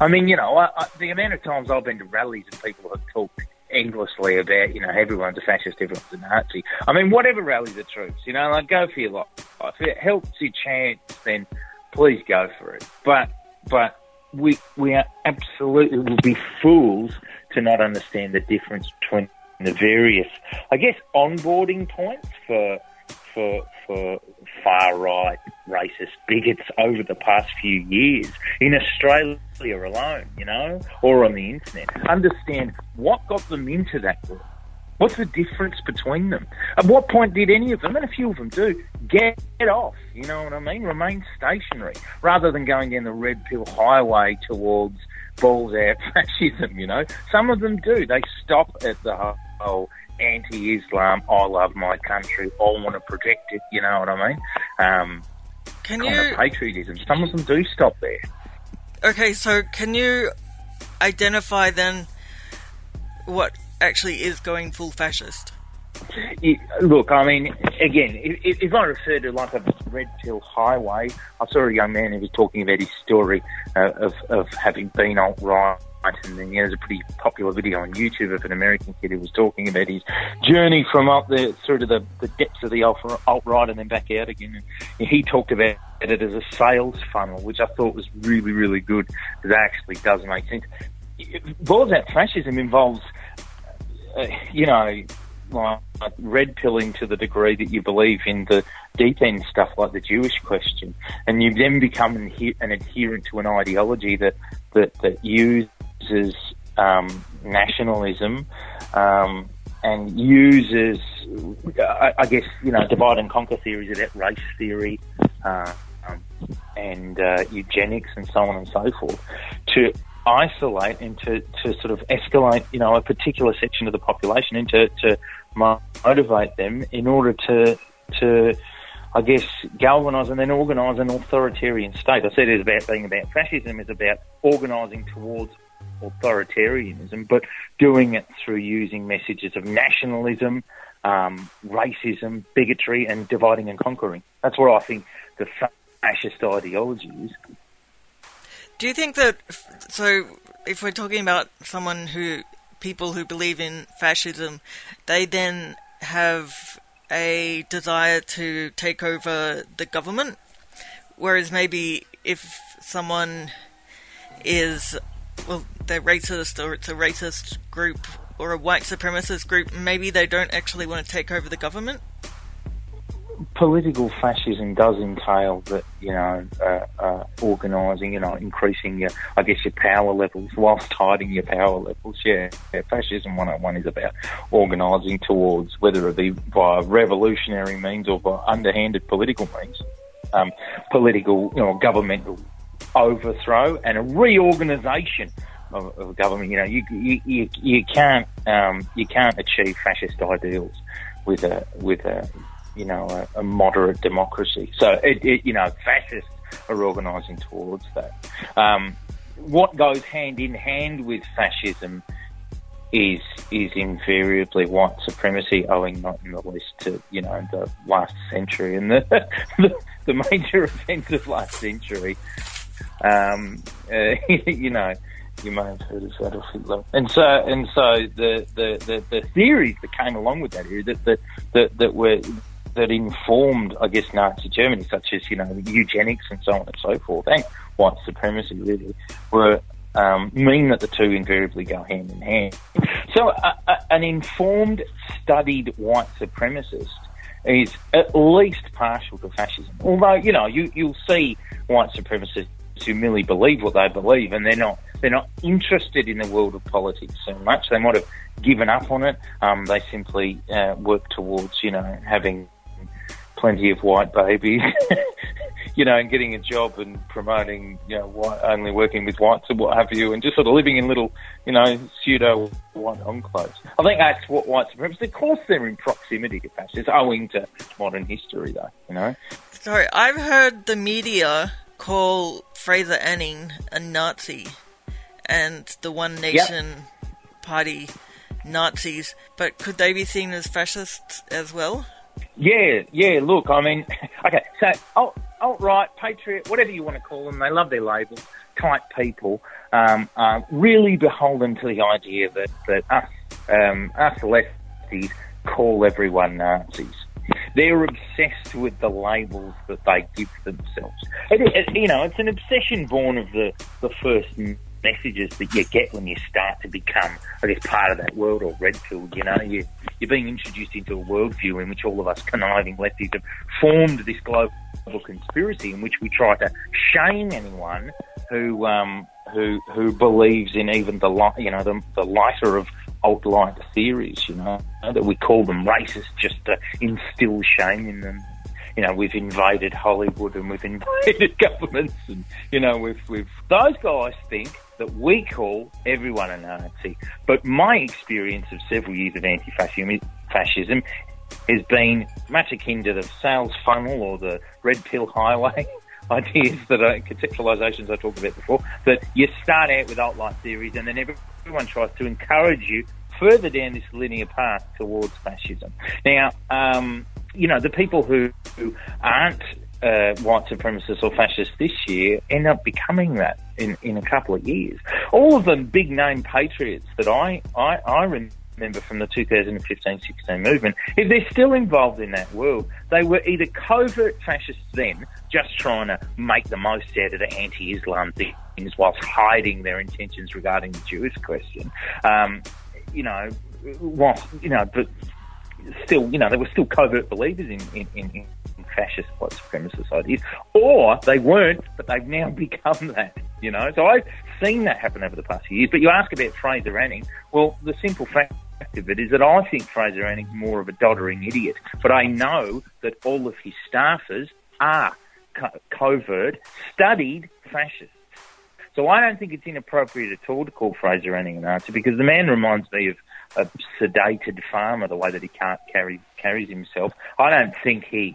I mean, you know, I, I, the amount of times I've been to rallies and people have talked endlessly about, you know, everyone's a fascist, everyone's a Nazi. I mean, whatever rally the troops, you know, like go for your life. If it helps your chance, then please go for it. But, but we, we are absolutely will be fools to not understand the difference between the various, I guess, onboarding points for, for, for far right racist bigots over the past few years in Australia alone, you know, or on the internet. Understand what got them into that group. What's the difference between them? At what point did any of them, and a few of them do, get off? You know what I mean? Remain stationary rather than going down the red pill highway towards balls out fascism, you know? Some of them do. They stop at the whole anti-Islam. I love my country. I want to protect it. You know what I mean? Um, Can kind you? of patriotism. Some of them do stop there. Okay, so can you identify then what actually is going full fascist? Look, I mean, again, if, if I refer to like a red pill highway, I saw a young man who was talking about his story uh, of, of having been alt right. And then yeah, there's a pretty popular video on YouTube of an American kid who was talking about his journey from up there through to the, the depths of the alt right and then back out again. And he talked about it as a sales funnel, which I thought was really, really good because that actually does make sense. Balls that fascism involves, uh, you know, like red pilling to the degree that you believe in the deep end stuff like the Jewish question, and you then become an, an adherent to an ideology that that, that uses um, nationalism um, and uses, I, I, guess, you know, divide and conquer theories that race theory uh, um, and uh, eugenics and so on and so forth to isolate and to, to sort of escalate, you know, a particular section of the population and to, to motivate them in order to to I guess galvanise and then organise an authoritarian state. I said it's about being about fascism is about organising towards authoritarianism, but doing it through using messages of nationalism, um, racism, bigotry, and dividing and conquering. That's what I think the fascist ideology is. Do you think that so? If we're talking about someone who people who believe in fascism, they then have a desire to take over the government. Whereas maybe if someone is, well, they're racist or it's a racist group or a white supremacist group, maybe they don't actually want to take over the government political fascism does entail that you know uh, uh, organising, you know, increasing your, I guess, your power levels whilst hiding your power levels. Yeah, yeah fascism one on one is about organising towards whether it be via revolutionary means or by underhanded political means, um, political, you know, governmental overthrow and a reorganisation of, of, government. You know, you you, you, you can't um, you can't achieve fascist ideals with a with a you know, a, a moderate democracy. So, it, it, you know, fascists are organising towards that. Um, what goes hand in hand with fascism is is invariably white supremacy, owing not in the least to you know the last century and the the, the major events of last century. Um, uh, you know, you may have heard of Adolf Hitler, and so and so the, the, the, the theories that came along with that era that that that, that were that informed, I guess, Nazi Germany, such as, you know, eugenics and so on and so forth, and white supremacy, really, were um, mean that the two invariably go hand in hand. So, an informed, studied white supremacist is at least partial to fascism. Although, you know, you, you'll see white supremacists who merely believe what they believe, and they're not they're not interested in the world of politics so much. They might have given up on it. Um, they simply uh, work towards, you know, having plenty of white babies, you know, and getting a job and promoting, you know, white, only working with whites and what have you, and just sort of living in little, you know, pseudo white enclaves. I think that's what white supremacists, of course, they're in proximity to fascists, owing to modern history, though, you know. Sorry, I've heard the media call Fraser Anning a Nazi and the One Nation yep. Party Nazis, but could they be seen as fascists as well? Yeah, yeah. Look, I mean, okay. So alt, alt right, patriot, whatever you want to call them, they love their labels. Type people. um, are really beholden to the idea that, that us, um, us lefties call everyone Nazis. They're obsessed with the labels that they give themselves. It, it, you know, it's an obsession born of the, the first messages that you get when you start to become, I guess, part of that world or red pill. You know, you, you're being introduced into a worldview in which all of us conniving lefties have formed this global conspiracy in which we try to shame anyone who um, who who believes in even the light, you know, the, the lighter of alt right theories. You know, that we call them racist just to instill shame in them you know, we've invaded Hollywood and we've invaded governments and, you know, we've, we've, those guys think that we call everyone a Nazi. But my experience of several years of anti-fascism has been much akin to the sales funnel or the red pill highway ideas that are conceptualizations I talked about before, that you start out with alt-right theories and then everyone tries to encourage you further down this linear path towards fascism. Now, um, you know, the people who, who aren't uh, white supremacists or fascists this year end up becoming that in, in a couple of years. All of them big name patriots that I, I, I remember from the 2015-16 movement, if they're still involved in that world, they were either covert fascists then, just trying to make the most out of the anti-Islam things whilst hiding their intentions regarding the Jewish question. Um, you know, whilst, you know, but still, you know, they were still covert believers in, in, in, in fascist white supremacist ideas, or they weren't, but they've now become that, you know. So I've seen that happen over the past few years. But you ask about Fraser Anning, well, the simple fact of it is that I think Fraser Anning's more of a doddering idiot, but I know that all of his staffers are co- covert, studied fascists. So I don't think it's inappropriate at all to call Fraser Anning an Nazi because the man reminds me of a sedated farmer, the way that he can't carry carries himself. I don't think he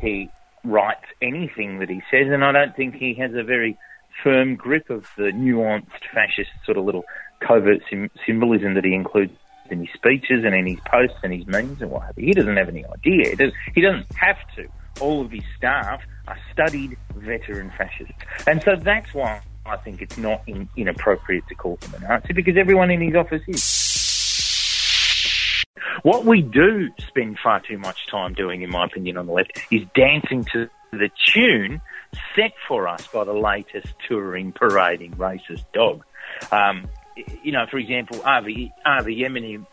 he writes anything that he says, and I don't think he has a very firm grip of the nuanced fascist sort of little covert sim- symbolism that he includes in his speeches and in his posts and his memes and what have you. He doesn't have any idea. He, does, he doesn't have to. All of his staff are studied veteran fascists. And so that's why I think it's not in, inappropriate to call him a Nazi because everyone in his office is. What we do spend far too much time doing, in my opinion, on the left, is dancing to the tune set for us by the latest touring, parading racist dog. Um, you know, for example, Avi, Avi Yemini,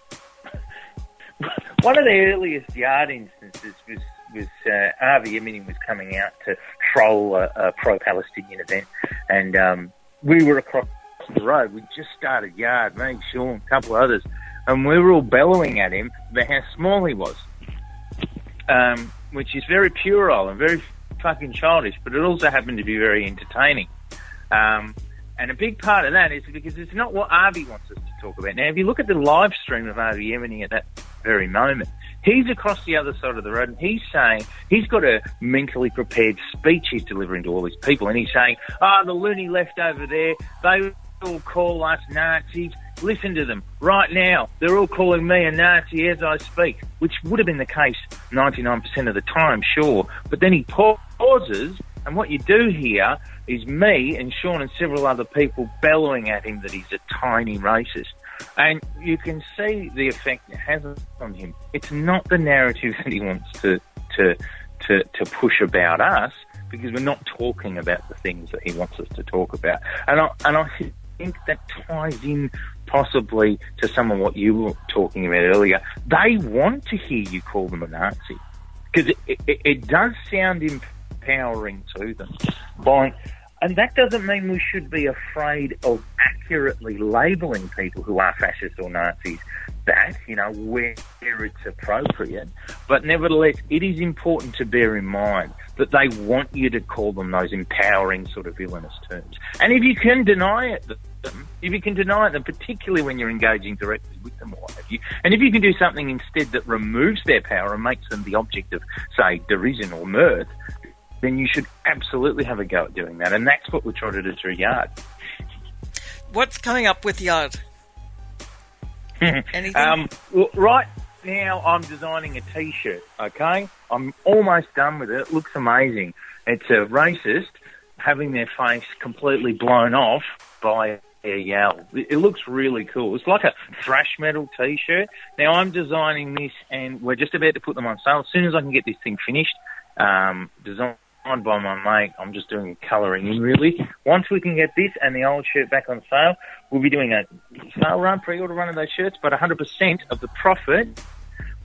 one of the earliest yard instances was was uh, Avi Yemini was coming out to troll a, a pro-Palestinian event, and um, we were across the road. We just started yard, me, Sean, a couple of others, and we were all bellowing at him about how small he was, um, which is very puerile and very fucking childish, but it also happened to be very entertaining. Um, and a big part of that is because it's not what Avi wants us to talk about. Now, if you look at the live stream of Avi Yemini at that very moment, he's across the other side of the road and he's saying, he's got a mentally prepared speech he's delivering to all these people. And he's saying, oh, the loony left over there, they all call us Nazis. Listen to them right now. They're all calling me a Nazi as I speak, which would have been the case 99% of the time, sure. But then he pauses, and what you do here is me and Sean and several other people bellowing at him that he's a tiny racist. And you can see the effect it has on him. It's not the narrative that he wants to, to, to, to push about us because we're not talking about the things that he wants us to talk about. And I, and I think that ties in possibly to some of what you were talking about earlier. They want to hear you call them a Nazi because it, it, it, does sound empowering to them. By, and that doesn't mean we should be afraid of accurately labelling people who are fascists or Nazis that, you know, where it's appropriate. But nevertheless, it is important to bear in mind that they want you to call them those empowering sort of villainous terms. And if you can deny it, them, if you can deny them, particularly when you're engaging directly with them or have you, and if you can do something instead that removes their power and makes them the object of, say, derision or mirth, then you should absolutely have a go at doing that. And that's what we try to do through Yard. What's coming up with Yard? Anything? Um, well, right now, I'm designing a T-shirt. Okay, I'm almost done with it. It looks amazing. It's a racist having their face completely blown off by a Yell. It looks really cool. It's like a thrash metal T-shirt. Now I'm designing this, and we're just about to put them on sale. As soon as I can get this thing finished, um, designed by my mate, I'm just doing colouring in really. Once we can get this and the old shirt back on sale, we'll be doing a sale run, pre-order run of those shirts. But 100% of the profit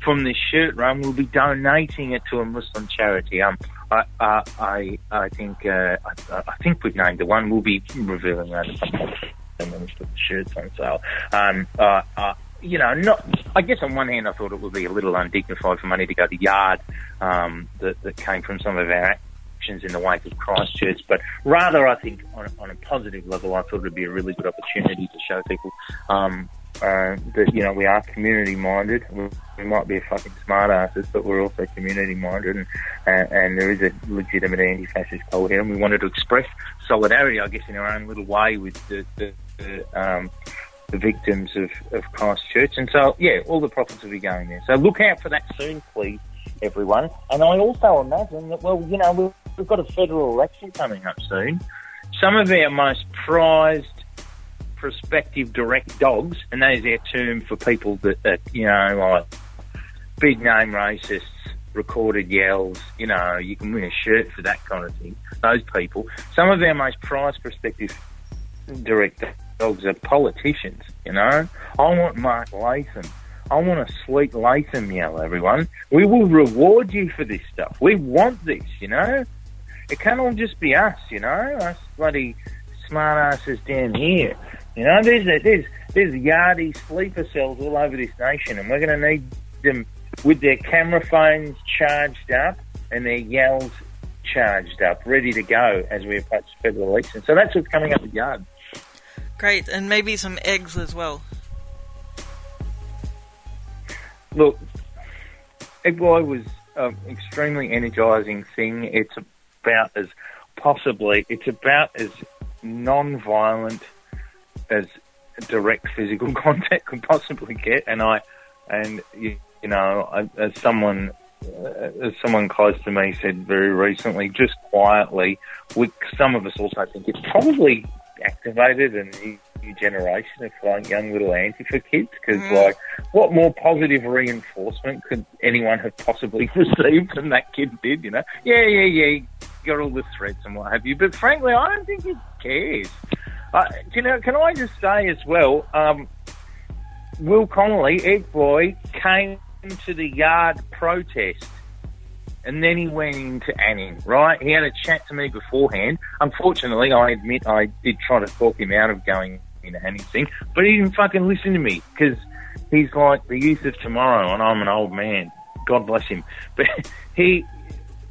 from this shirt run, we'll be donating it to a Muslim charity. Um, I, I, I, I think, uh, I, I think we've named the one. We'll be revealing that at some point and then put the shirts on sale. Um, uh, uh, you know, not. I guess on one hand, I thought it would be a little undignified for money to go to yard um, that, that came from some of our in the wake of Christchurch, but rather, I think on, a- on a positive level, I thought it would be a really good opportunity to show people um, uh, that you know we are community minded. We, might be a fucking smart asses, but we're also community minded, and, and, and there is a legitimate anti-fascist call here, and we wanted to express solidarity, I guess, in our own little way with the, the, the um, the victims of, of Christchurch. And so, yeah, all the profits will be going there. So look out for that soon, please, everyone. And I also imagine that, well, you know, we've, we've got a federal election coming up soon. Some of our most prized prospective direct dogs, and that is our term for people that, that you know, like big name racists, recorded yells, you know, you can win a shirt for that kind of thing. Those people. Some of our most prized prospective direct dogs are politicians, you know. I want Mark Latham. I want a sweet Latham yell, everyone. We will reward you for this stuff. We want this, you know. It can't all just be us, you know, us bloody smart asses down here. You know, there's there's there's yardie sleeper cells all over this nation, and we're going to need them with their camera phones charged up and their yells charged up, ready to go as we approach the federal election. So that's what's coming up the yard. Great, and maybe some eggs as well. Look, Egg Boy was an extremely energising thing. It's about as possibly, it's about as non-violent as direct physical contact could possibly get. And I, and you, you know, I, as someone, uh, as someone close to me said very recently, just quietly, we, some of us also think it's probably activated a new, new generation of like young little anti for kids because Mm. like what more positive reinforcement could anyone have possibly received than that kid did you know yeah yeah yeah got all the threats and what have you but frankly I don't think he cares uh, you know can I just say as well um, Will Connolly Egg Boy came to the yard protest and then he went into Anning, right? He had a chat to me beforehand. Unfortunately, I admit I did try to talk him out of going into Anning's thing, but he didn't fucking listen to me because he's like the youth of tomorrow, and I'm an old man. God bless him. But he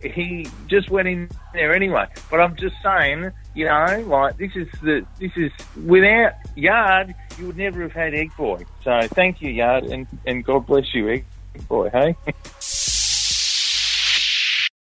he just went in there anyway. But I'm just saying, you know, like this is the this is without Yard, you would never have had Egg Boy. So thank you, Yard, and and God bless you, Egg Boy. Hey.